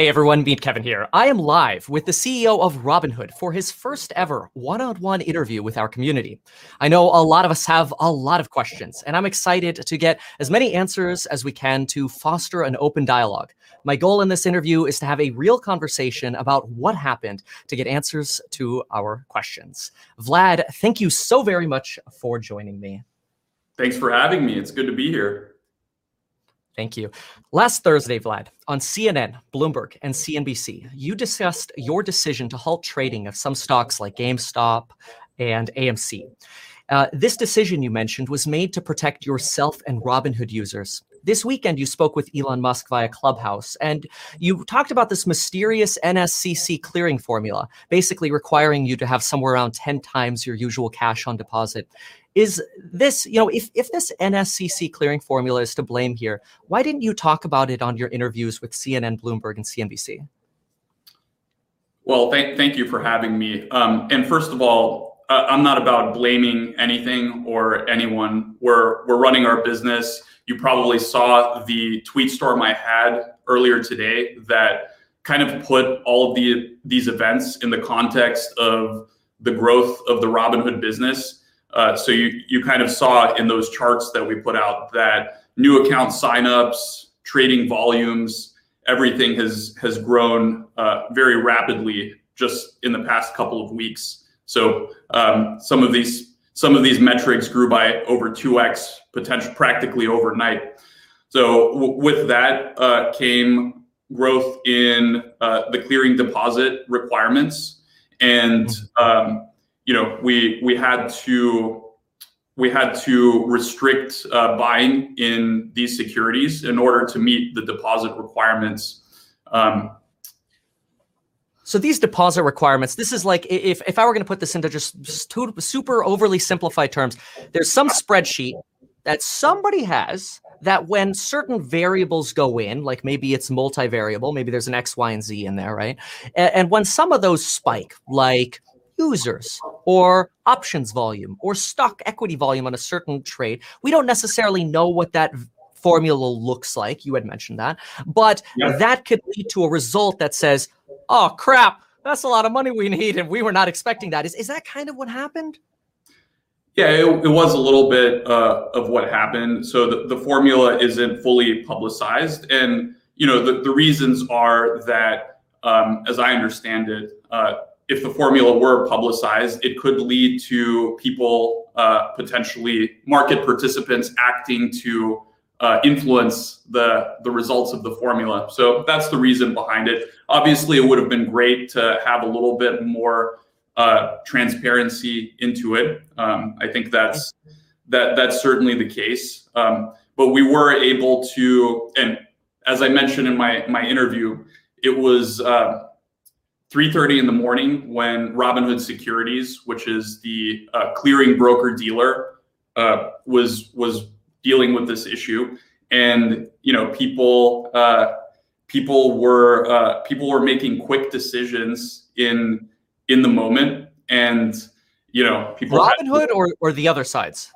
Hey everyone, meet Kevin here. I am live with the CEO of Robinhood for his first ever one on one interview with our community. I know a lot of us have a lot of questions, and I'm excited to get as many answers as we can to foster an open dialogue. My goal in this interview is to have a real conversation about what happened to get answers to our questions. Vlad, thank you so very much for joining me. Thanks for having me. It's good to be here. Thank you. Last Thursday, Vlad, on CNN, Bloomberg, and CNBC, you discussed your decision to halt trading of some stocks like GameStop and AMC. Uh, this decision you mentioned was made to protect yourself and Robinhood users. This weekend, you spoke with Elon Musk via Clubhouse, and you talked about this mysterious NSCC clearing formula, basically requiring you to have somewhere around 10 times your usual cash on deposit. Is this, you know, if, if this NSCC clearing formula is to blame here, why didn't you talk about it on your interviews with CNN, Bloomberg, and CNBC? Well, thank, thank you for having me. Um, and first of all, uh, I'm not about blaming anything or anyone. We're, we're running our business. You probably saw the tweet storm I had earlier today that kind of put all of the, these events in the context of the growth of the Robinhood business so you you kind of saw in those charts that we put out that new account signups, trading volumes, everything has has grown uh, very rapidly just in the past couple of weeks. So um, some of these some of these metrics grew by over two x, potential practically overnight. So with that uh, came growth in uh, the clearing deposit requirements and um, you know, we we had to we had to restrict uh, buying in these securities in order to meet the deposit requirements. Um, so these deposit requirements, this is like if, if I were going to put this into just super overly simplified terms, there's some spreadsheet that somebody has that when certain variables go in, like maybe it's multivariable, maybe there's an X, Y, and Z in there, right? And, and when some of those spike, like users or options volume or stock equity volume on a certain trade. We don't necessarily know what that formula looks like. You had mentioned that, but yeah. that could lead to a result that says, oh, crap, that's a lot of money we need. And we were not expecting that. Is, is that kind of what happened? Yeah, it, it was a little bit uh, of what happened. So the, the formula isn't fully publicized. And, you know, the, the reasons are that, um, as I understand it, uh, if the formula were publicized, it could lead to people uh, potentially market participants acting to uh, influence the the results of the formula. So that's the reason behind it. Obviously, it would have been great to have a little bit more uh, transparency into it. Um, I think that's that that's certainly the case. Um, but we were able to, and as I mentioned in my my interview, it was uh, 3.30 in the morning when robinhood securities which is the uh, clearing broker dealer uh, was was dealing with this issue. And you know people uh, people were uh, people were making quick decisions in in the moment. And you know people robinhood had, or, or the other sides?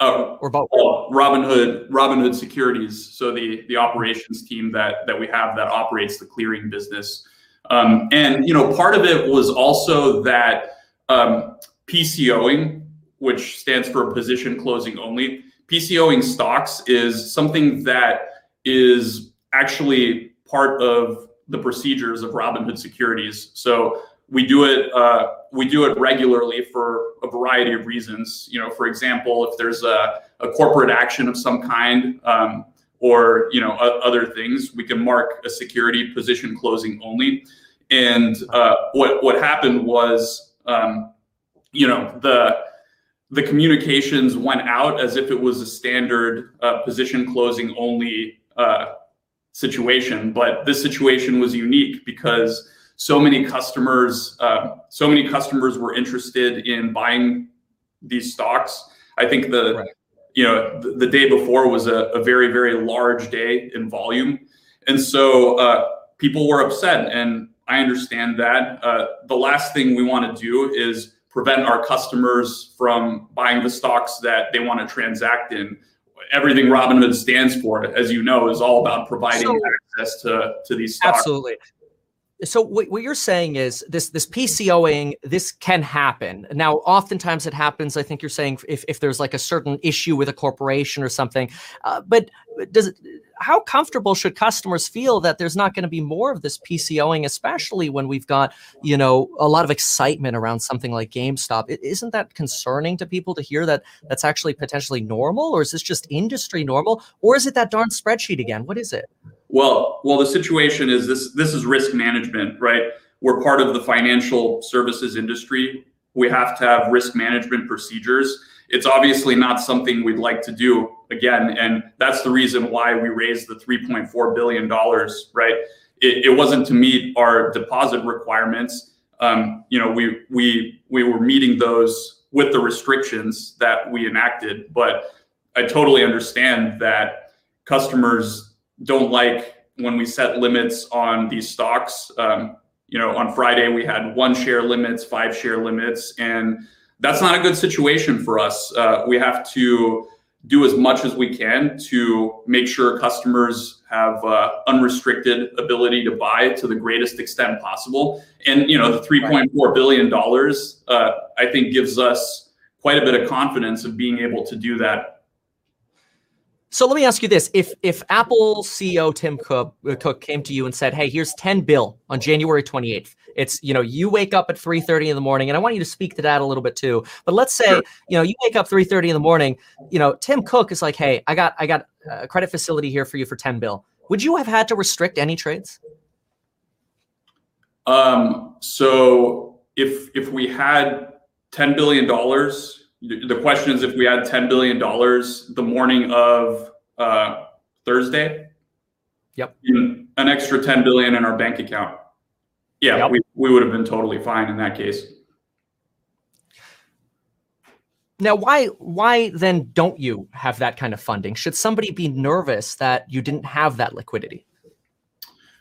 Uh, or both? robinhood robinhood securities. So the the operations team that that we have that operates the clearing business um, and you know, part of it was also that um, PCOing, which stands for position closing only. PCOing stocks is something that is actually part of the procedures of Robinhood Securities. So we do it uh, we do it regularly for a variety of reasons. You know, for example, if there's a, a corporate action of some kind, um, or you know other things, we can mark a security position closing only. And uh, what what happened was, um, you know, the the communications went out as if it was a standard uh, position closing only uh, situation, but this situation was unique because so many customers, uh, so many customers were interested in buying these stocks. I think the right. You know the, the, day before was a, a, very very large day in volume, and so uh, people were upset and I understand that. Uh, the last thing we want to do is prevent our customers from buying the stocks that they want to transact in. everything Robinhood stands for, as you know, is all about providing so, access to to these stocks. Absolutely. So what, what you're saying is this this PCOing this can happen. Now, oftentimes it happens. I think you're saying if, if there's like a certain issue with a corporation or something. Uh, but does it? How comfortable should customers feel that there's not going to be more of this PCOing, especially when we've got you know a lot of excitement around something like GameStop? Isn't that concerning to people to hear that that's actually potentially normal, or is this just industry normal, or is it that darn spreadsheet again? What is it? Well, well, the situation is this. This is risk management, right? We're part of the financial services industry. We have to have risk management procedures. It's obviously not something we'd like to do again, and that's the reason why we raised the 3.4 billion dollars. Right? It, it, wasn't to meet our deposit requirements. Um, you know, we we we were meeting those with the restrictions that we enacted, but I totally understand that customers don't like when we set limits on these stocks. Um, you know, on Friday we had one share limits, five share limits, and that's not a good situation for us. Uh, we have to do as much as we can to make sure customers have uh, unrestricted ability to buy to the greatest extent possible. And you know, the 3.4 billion dollars, uh, I think, gives us quite a bit of confidence of being able to do that so let me ask you this: if if Apple CEO Tim Cook, uh, Cook came to you and said, "Hey, here's 10 bill on January 28th," it's you know you wake up at 3:30 in the morning, and I want you to speak to that a little bit too. But let's say sure. you know you wake up 3:30 in the morning, you know Tim Cook is like, "Hey, I got I got a credit facility here for you for 10 bill." Would you have had to restrict any trades? Um. So if if we had 10 billion dollars the question is if we had $10 billion the morning of uh, Thursday. Yep. An extra 10 billion in our bank account. Yeah, yep. we, we would have been totally fine in that case. Now, why why then don't you have that kind of funding? Should somebody be nervous that you didn't have that liquidity?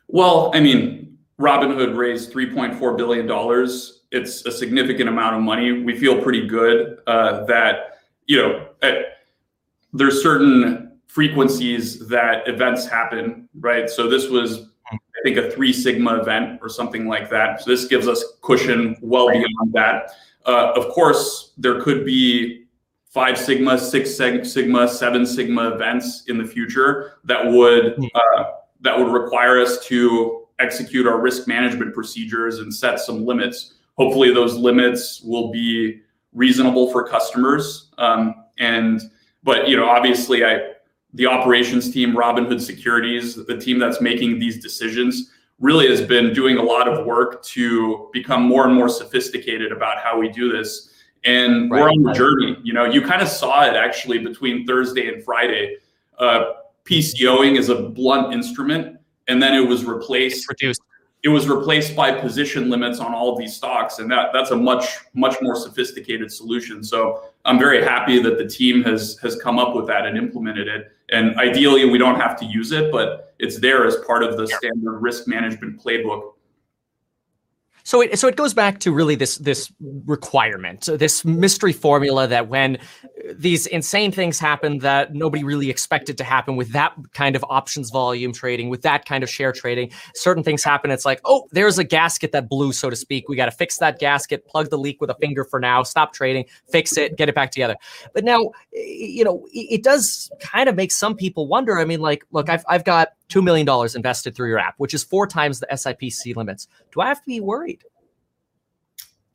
Well, I mean, Robinhood raised 3.4 billion dollars it's a significant amount of money. We feel pretty good uh, that you know at, there's certain frequencies that events happen, right? So this was, I think, a three sigma event or something like that. So this gives us cushion well beyond that. Uh, of course, there could be five sigma, six sigma, seven sigma events in the future that would hmm. uh, that would require us to execute our risk management procedures and set some limits hopefully those limits will be reasonable for customers. Um, and but you know, obviously, I the operations team, Robinhood Securities, the team that's making these decisions, really has been doing a lot of work to become more and more sophisticated about how we do this. And right. we're on the journey. You know, you kind of saw it actually between Thursday and Friday. Uh, PCOing is a blunt instrument, and then it was replaced. reduced. it was replaced by position limits on all of these stocks and that that's a much much more sophisticated solution. So i'm very happy that the team has has come up with that and implemented it. And ideally we don't have to use it but it's there as part of the standard risk management playbook so it so it goes back to really this this requirement, this mystery formula that when uh, these insane things happen that nobody really expected to happen with that kind of options volume trading, with that kind of share trading, certain things happen. It's like, oh, there's a gasket that blew, so to speak. We got to fix that gasket, plug the leak with a finger for now, stop trading, fix it, get it back together. But now, you know, it, it does kind of make some people wonder. I mean, like, look, I've I've got $2 million invested through your app, which is four times the SIPC limits. Do I have to be worried?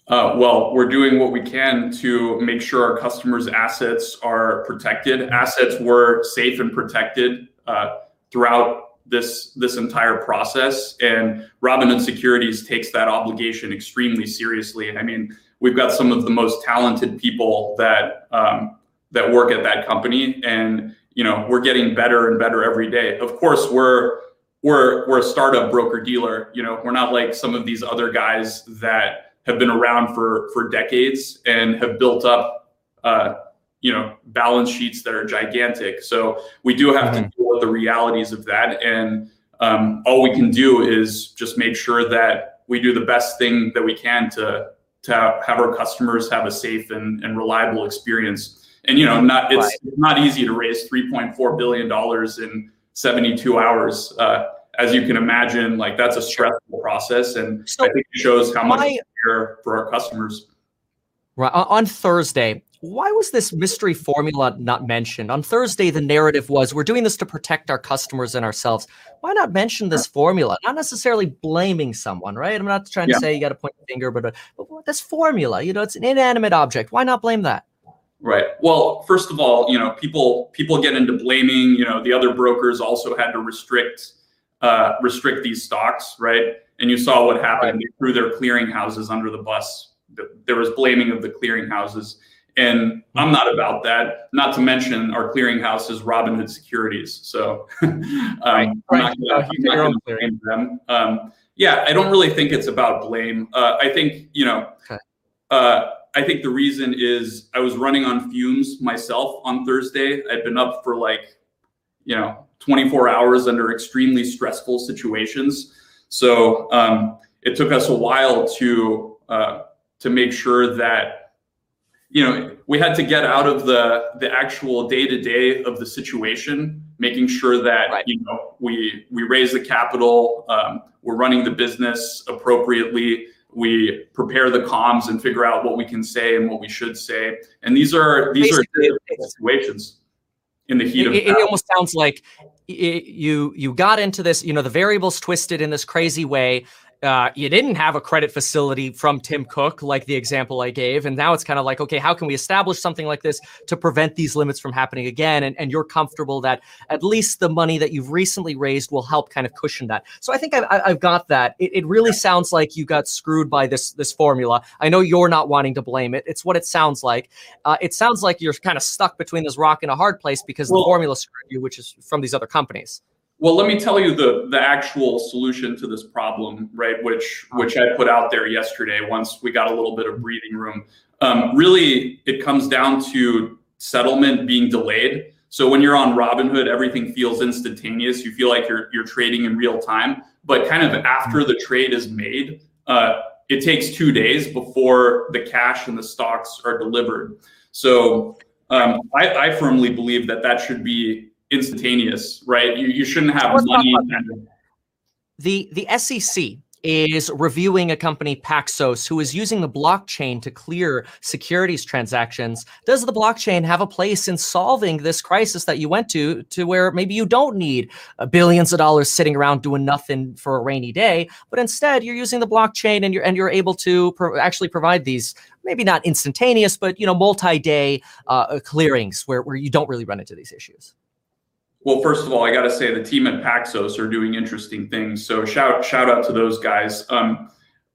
Uh, well, we're doing what we can to make sure our customers' assets are protected. Assets were safe and protected uh, throughout this this entire process, and Robinhood Securities takes that obligation extremely seriously. I mean, we've got some of the most talented people that um, that work at that company, and you know we're getting better and better every day of course we're we're we're a startup broker dealer you know we're not like some of these other guys that have been around for for decades and have built up uh, you know balance sheets that are gigantic so we do have mm-hmm. to deal with the realities of that and um, all we can do is just make sure that we do the best thing that we can to to have our customers have a safe and, and reliable experience And you know, not it's right. not easy to raise 3.4 billion dollars in 72 hours. Uh, as you can imagine, like that's a stressful process, and so I think it shows how much my, care for our customers. Right on Thursday, why was this mystery formula not mentioned? On Thursday, the narrative was we're doing this to protect our customers and ourselves. Why not mention this formula? Not necessarily blaming someone, right? I'm not trying yeah. to say you got to point the finger, but, uh, but this formula, you know, it's an inanimate object. Why not blame that? Right. Well, first of all, you know, people people get into blaming. You know, the other brokers also had to restrict uh, restrict these stocks, right? And you saw what happened. Right. They threw their clearinghouses under the bus. There was blaming of the clearinghouses. And I'm not about that. Not to mention our clearinghouse is Robinhood Securities. So um, right. I'm not going to blame them. Um, yeah, I don't really think it's about blame. Uh, I think, you know, okay. uh, I think the reason is I was running on fumes myself on Thursday. I'd been up for like, you know, 24 hours under extremely stressful situations. So um, it took us a while to uh, to make sure that you know, we had to get out of the the actual day to day of the situation, making sure that right. you know we we raise the capital, um, we're running the business appropriately, we prepare the comms and figure out what we can say and what we should say. And these are these Basically, are situations in the heat it, of it, it almost sounds like you you got into this you know the variables twisted in this crazy way uh, you didn't have a credit facility from Tim Cook, like the example I gave. And now it's kind of like, okay, how can we establish something like this to prevent these limits from happening again? And, and you're comfortable that at least the money that you've recently raised will help kind of cushion that. So I think I've, I've got that. It, it really sounds like you got screwed by this, this formula. I know you're not wanting to blame it. It's what it sounds like. Uh, it sounds like you're kind of stuck between this rock and a hard place because well, the formula screwed you, which is from these other companies. Well, let me tell you the the actual solution to this problem, right? Which which I put out there yesterday. Once we got a little bit of breathing room, um, really, it comes down to settlement being delayed. So when you're on Robinhood, everything feels instantaneous. You feel like you're you're trading in real time. But kind of after the trade is made, uh, it takes two days before the cash and the stocks are delivered. So um, I, I firmly believe that that should be instantaneous, right? You, you shouldn't have money. The the SEC is reviewing a company Paxos who is using the blockchain to clear securities transactions. Does the blockchain have a place in solving this crisis that you went to to where maybe you don't need uh, billions of dollars sitting around doing nothing for a rainy day, but instead you're using the blockchain and you're and you're able to pro- actually provide these maybe not instantaneous, but you know multi-day uh, clearings where where you don't really run into these issues. Well, first of all, I got to say the team at Paxos are doing interesting things. So shout shout out to those guys. Um,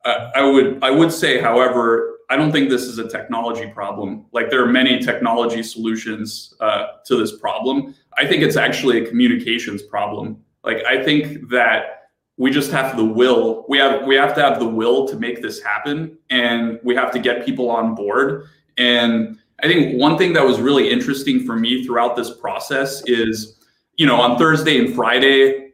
I, I would I would say, however, I don't think this is a technology problem. Like there are many technology solutions uh, to this problem. I think it's actually a communications problem. Like I think that we just have the will. We have we have to have the will to make this happen, and we have to get people on board. And I think one thing that was really interesting for me throughout this process is you know, on Thursday and Friday,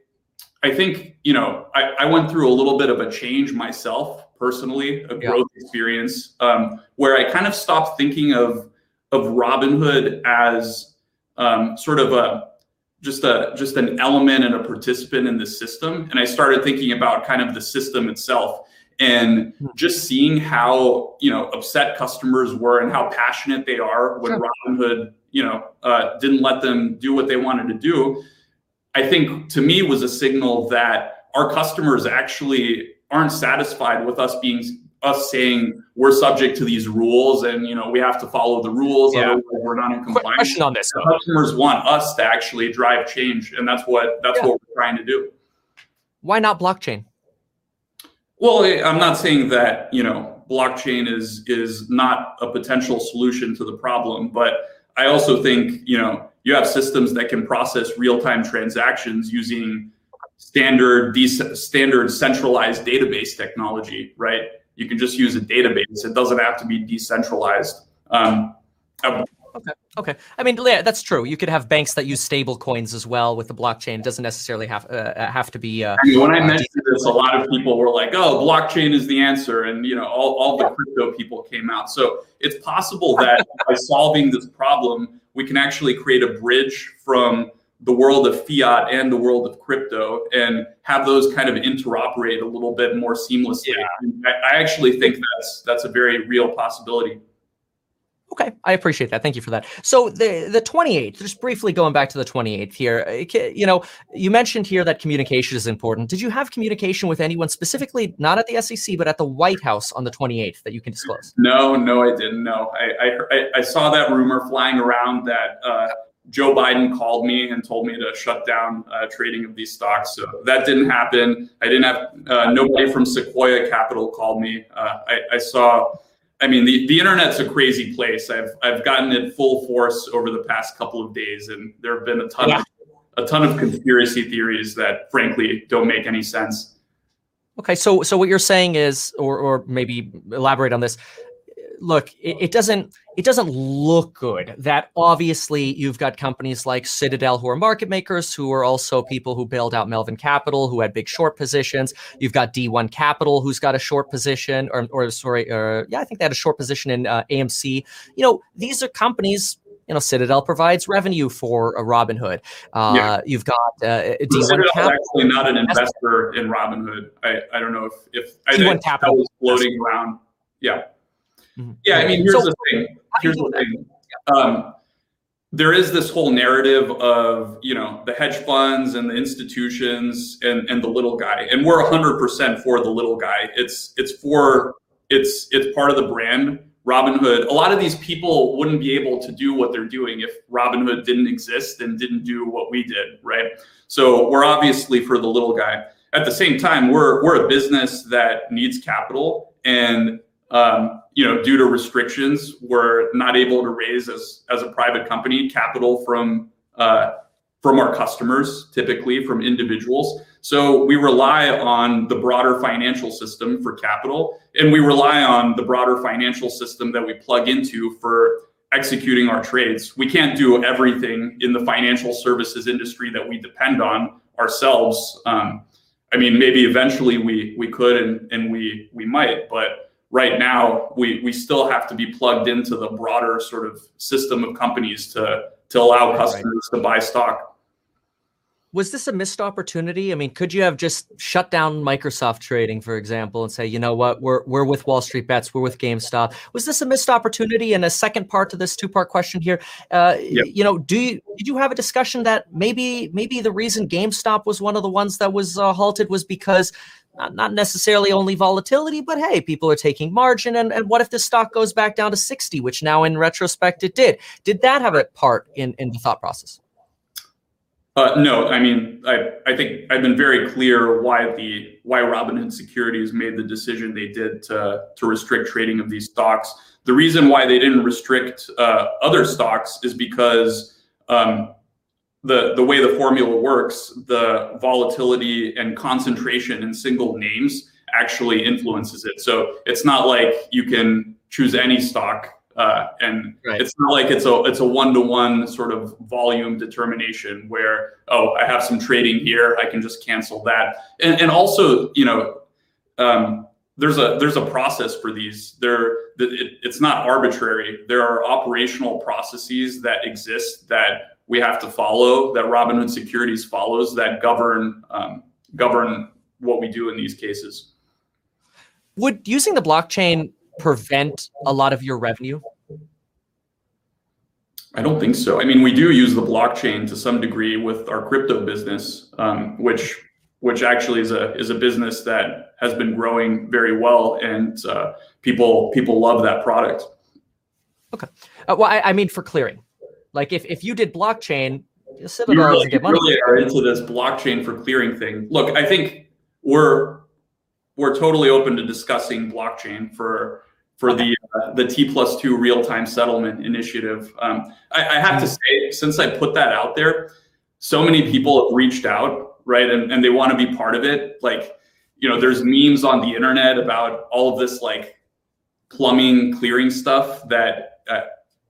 I think, you know, I, I went through a little bit of a change myself personally, a yeah. growth experience, um, where I kind of stopped thinking of of Robinhood as um, sort of a just a just an element and a participant in the system, and I started thinking about kind of the system itself and hmm. just seeing how you know upset customers were and how passionate they are when sure. Robinhood you know, uh, didn't let them do what they wanted to do, I think to me was a signal that our customers actually aren't satisfied with us being us saying we're subject to these rules and you know we have to follow the rules yeah. otherwise we're not in compliance. Question on this: customers want us to actually drive change, and that's what that's yeah. what we're trying to do. Why not blockchain? Well, I'm not saying that you know blockchain is is not a potential solution to the problem, but I also think, you know, you have systems that can process real-time transactions using standard standard centralized database technology, right? You can just use a database. It doesn't have to be decentralized. Um, okay. Okay, I mean, yeah, that's true. You could have banks that use stable coins as well with the blockchain. It doesn't necessarily have uh, uh have to be. Uh, I mean, when I uh, mentioned this, a lot of people were like, "Oh, blockchain is the answer," and you know, all, all the crypto people came out. So it's possible that by solving this problem, we can actually create a bridge from the world of fiat and the world of crypto and have those kind of interoperate a little bit more seamlessly. Yeah. I, I actually think that's that's a very real possibility. Okay, I appreciate that. Thank you for that. So the the 28th, just briefly going back to the 28th here, uh, you know, you mentioned here that communication is important. Did you have communication with anyone specifically, not at the SEC, but at the White House on the 28th that you can disclose? No, no, I didn't. No, I I, I saw that rumor flying around that uh, Joe Biden called me and told me to shut down uh, trading of these stocks. So that didn't happen. I didn't have uh, nobody from Sequoia Capital called me. Uh, I, I saw I mean, the, the internet's a crazy place. I've I've gotten it full force over the past couple of days, and there have been a ton yeah. of a ton of conspiracy theories that, frankly, don't make any sense. Okay, so so what you're saying is, or or maybe elaborate on this look, it, it, doesn't it doesn't look good that obviously you've got companies like Citadel who are market makers who are also people who bailed out Melvin Capital who had big short positions. You've got D1 Capital who's got a short position, or or sorry, uh, yeah, I think they had a short position in uh, AMC. You know, these are companies you know, Citadel provides revenue for a Robinhood. Uh, yeah. You've got uh, D1 Citadel Capital. actually not an investor in Robinhood. I, I don't know if if I D1 Capital was floating around. Yeah. Mm-hmm. Yeah, I mean, here's so, the thing. Here's the thing. Um, there is this whole narrative of you know the hedge funds and the institutions and and the little guy, and we're 100% for the little guy. It's it's for it's it's part of the brand. Robinhood. A lot of these people wouldn't be able to do what they're doing if Robinhood didn't exist and didn't do what we did, right? So we're obviously for the little guy. At the same time, we're we're a business that needs capital, and um, you know, due to restrictions, we're not able to raise as as a private company capital from uh, from our customers, typically from individuals. So we rely on the broader financial system for capital, and we rely on the broader financial system that we plug into for executing our trades. We can't do everything in the financial services industry that we depend on ourselves. Um, I mean, maybe eventually we we could and and we we might, but right now we we still have to be plugged into the broader sort of system of companies to to allow customers right. to buy stock was this a missed opportunity? I mean, could you have just shut down Microsoft trading, for example, and say, you know what, we're we're with Wall Street Bets, we're with GameStop? Was this a missed opportunity? And a second part to this two-part question here, uh, yep. you know, do you did you have a discussion that maybe maybe the reason GameStop was one of the ones that was uh, halted was because not, not necessarily only volatility, but hey, people are taking margin. And, and what if the stock goes back down to 60, which now in retrospect it did? Did that have a part in, in the thought process? Uh, no, I mean, I, I think I've been very clear why the why Robinhood Securities made the decision they did to to restrict trading of these stocks. The reason why they didn't restrict uh, other stocks is because um, the the way the formula works, the volatility and concentration in single names actually influences it. So it's not like you can choose any stock, uh, and right. it's not like it's a it's a one to one sort of volume determination where oh I have some trading here, I can just cancel that, and and also you know. Um, there's a there's a process for these. There, it, it's not arbitrary. There are operational processes that exist that we have to follow that Robinhood Securities follows that govern um, govern what we do in these cases. Would using the blockchain prevent a lot of your revenue? I don't think so. I mean, we do use the blockchain to some degree with our crypto business, um, which which actually is a is a business that has been growing very well, and uh, people people love that product. Okay. Uh, well, I, I mean, for clearing, like if, if you did blockchain, you really, get money. really are into this blockchain for clearing thing. Look, I think we're we're totally open to discussing blockchain for for okay. the uh, the T plus two real time settlement initiative. Um, I, I, have to say, since I put that out there, so many people have reached out, right, and, and they want to be part of it. Like, you know, there's memes on the internet about all of this like plumbing clearing stuff that uh,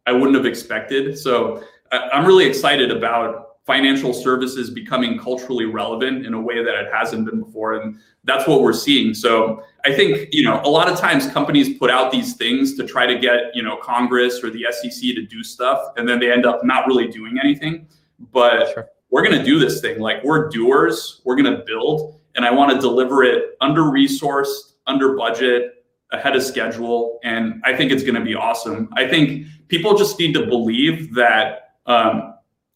I wouldn't have expected. So I'm really excited about financial services becoming culturally relevant in a way that it hasn't been before and that's what we're seeing so i think you know a lot of times companies put out these things to try to get you know congress or the sec to do stuff and then they end up not really doing anything but sure. we're going to do this thing like we're doers we're going to build and i want to deliver it under resourced under budget ahead of schedule and i think it's going to be awesome i think people just need to believe that um,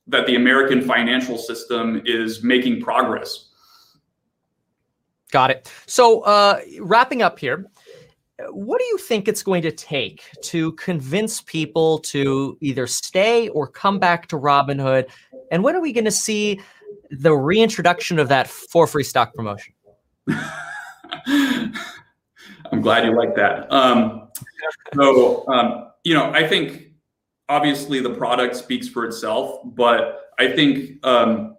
that the American financial system is making progress. Got it. So, uh, wrapping up here, what do you think it's going to take to convince people to either stay or come back to Robinhood? And when are we going to see the reintroduction of that for free stock promotion? I'm glad you like that. Um, so, um, you know, I think obviously the product speaks for itself, but I think um,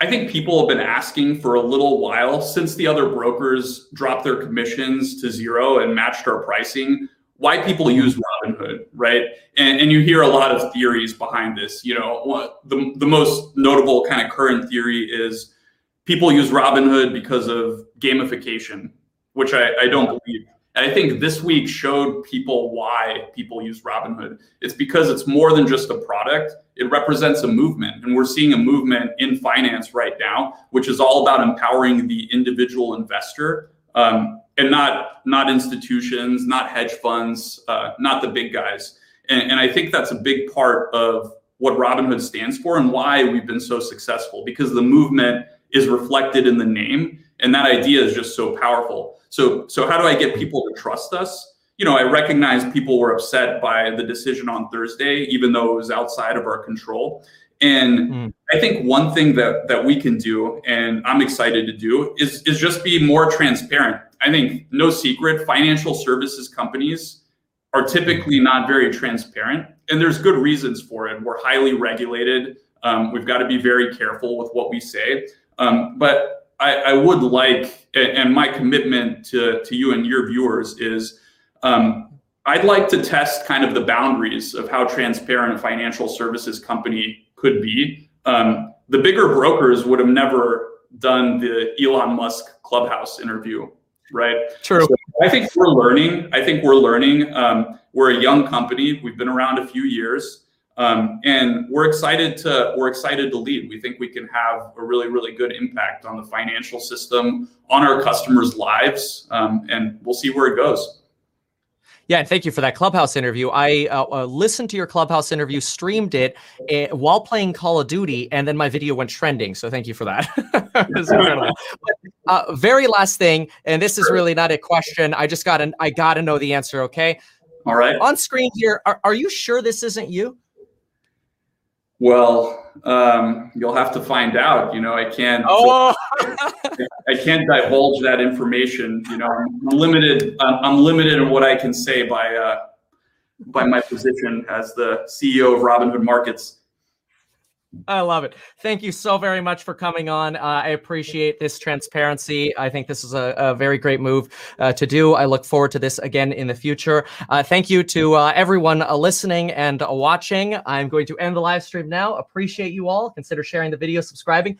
I think people have been asking for a little while since the other brokers dropped their commissions to zero and matched our pricing. Why people use Robinhood, right? And, and you hear a lot of theories behind this. You know, the the most notable kind of current theory is people use Robinhood because of gamification, which I, I don't believe. And I think this week showed people why people use Robinhood. It's because it's more than just a product, it represents a movement. And we're seeing a movement in finance right now, which is all about empowering the individual investor. Um, and not not institutions, not hedge funds, uh, not the big guys. And, and I think that's a big part of what Robinhood stands for and why we've been so successful because the movement is reflected in the name, and that idea is just so powerful. So, so how do I get people to trust us? You know, I recognize people were upset by the decision on Thursday, even though it was outside of our control. And mm. I think one thing that that we can do, and I'm excited to do, is is just be more transparent. I think no secret, financial services companies are typically not very transparent, and there's good reasons for it. We're highly regulated. Um, we've got to be very careful with what we say. Um, but I, I, would like, and my commitment to, to you and your viewers is um, I'd like to test kind of the boundaries of how transparent a financial services company could be. Um, the bigger brokers would have never done the Elon Musk clubhouse interview, right? True. So I think we're learning. I think we're learning. Um, we're a young company. We've been around a few years. Um, and we're excited to we're excited to lead. We think we can have a really really good impact on the financial system, on our customers' lives, um, and we'll see where it goes. Yeah, and thank you for that Clubhouse interview. I uh, uh, listened to your Clubhouse interview, streamed it uh, while playing Call of Duty, and then my video went trending. So thank you for that. But, uh, very last thing, and this is really not a question. I just got to I got to know the answer. Okay. All right. On screen here, are, are you sure this isn't you? Well, um, you'll have to find out. You know, I can't. Oh. I can't divulge that information. You know, I'm limited. I'm limited in what I can say by uh, by my position as the CEO of Robinhood Markets. I love it. Thank you so very much for coming on. Uh, I appreciate this transparency. I think this is a, a very great move uh, to do. I look forward to this again in the future. Uh, thank you to uh, everyone uh, listening and watching. I'm going to end the live stream now. Appreciate you all. Consider sharing the video, subscribing.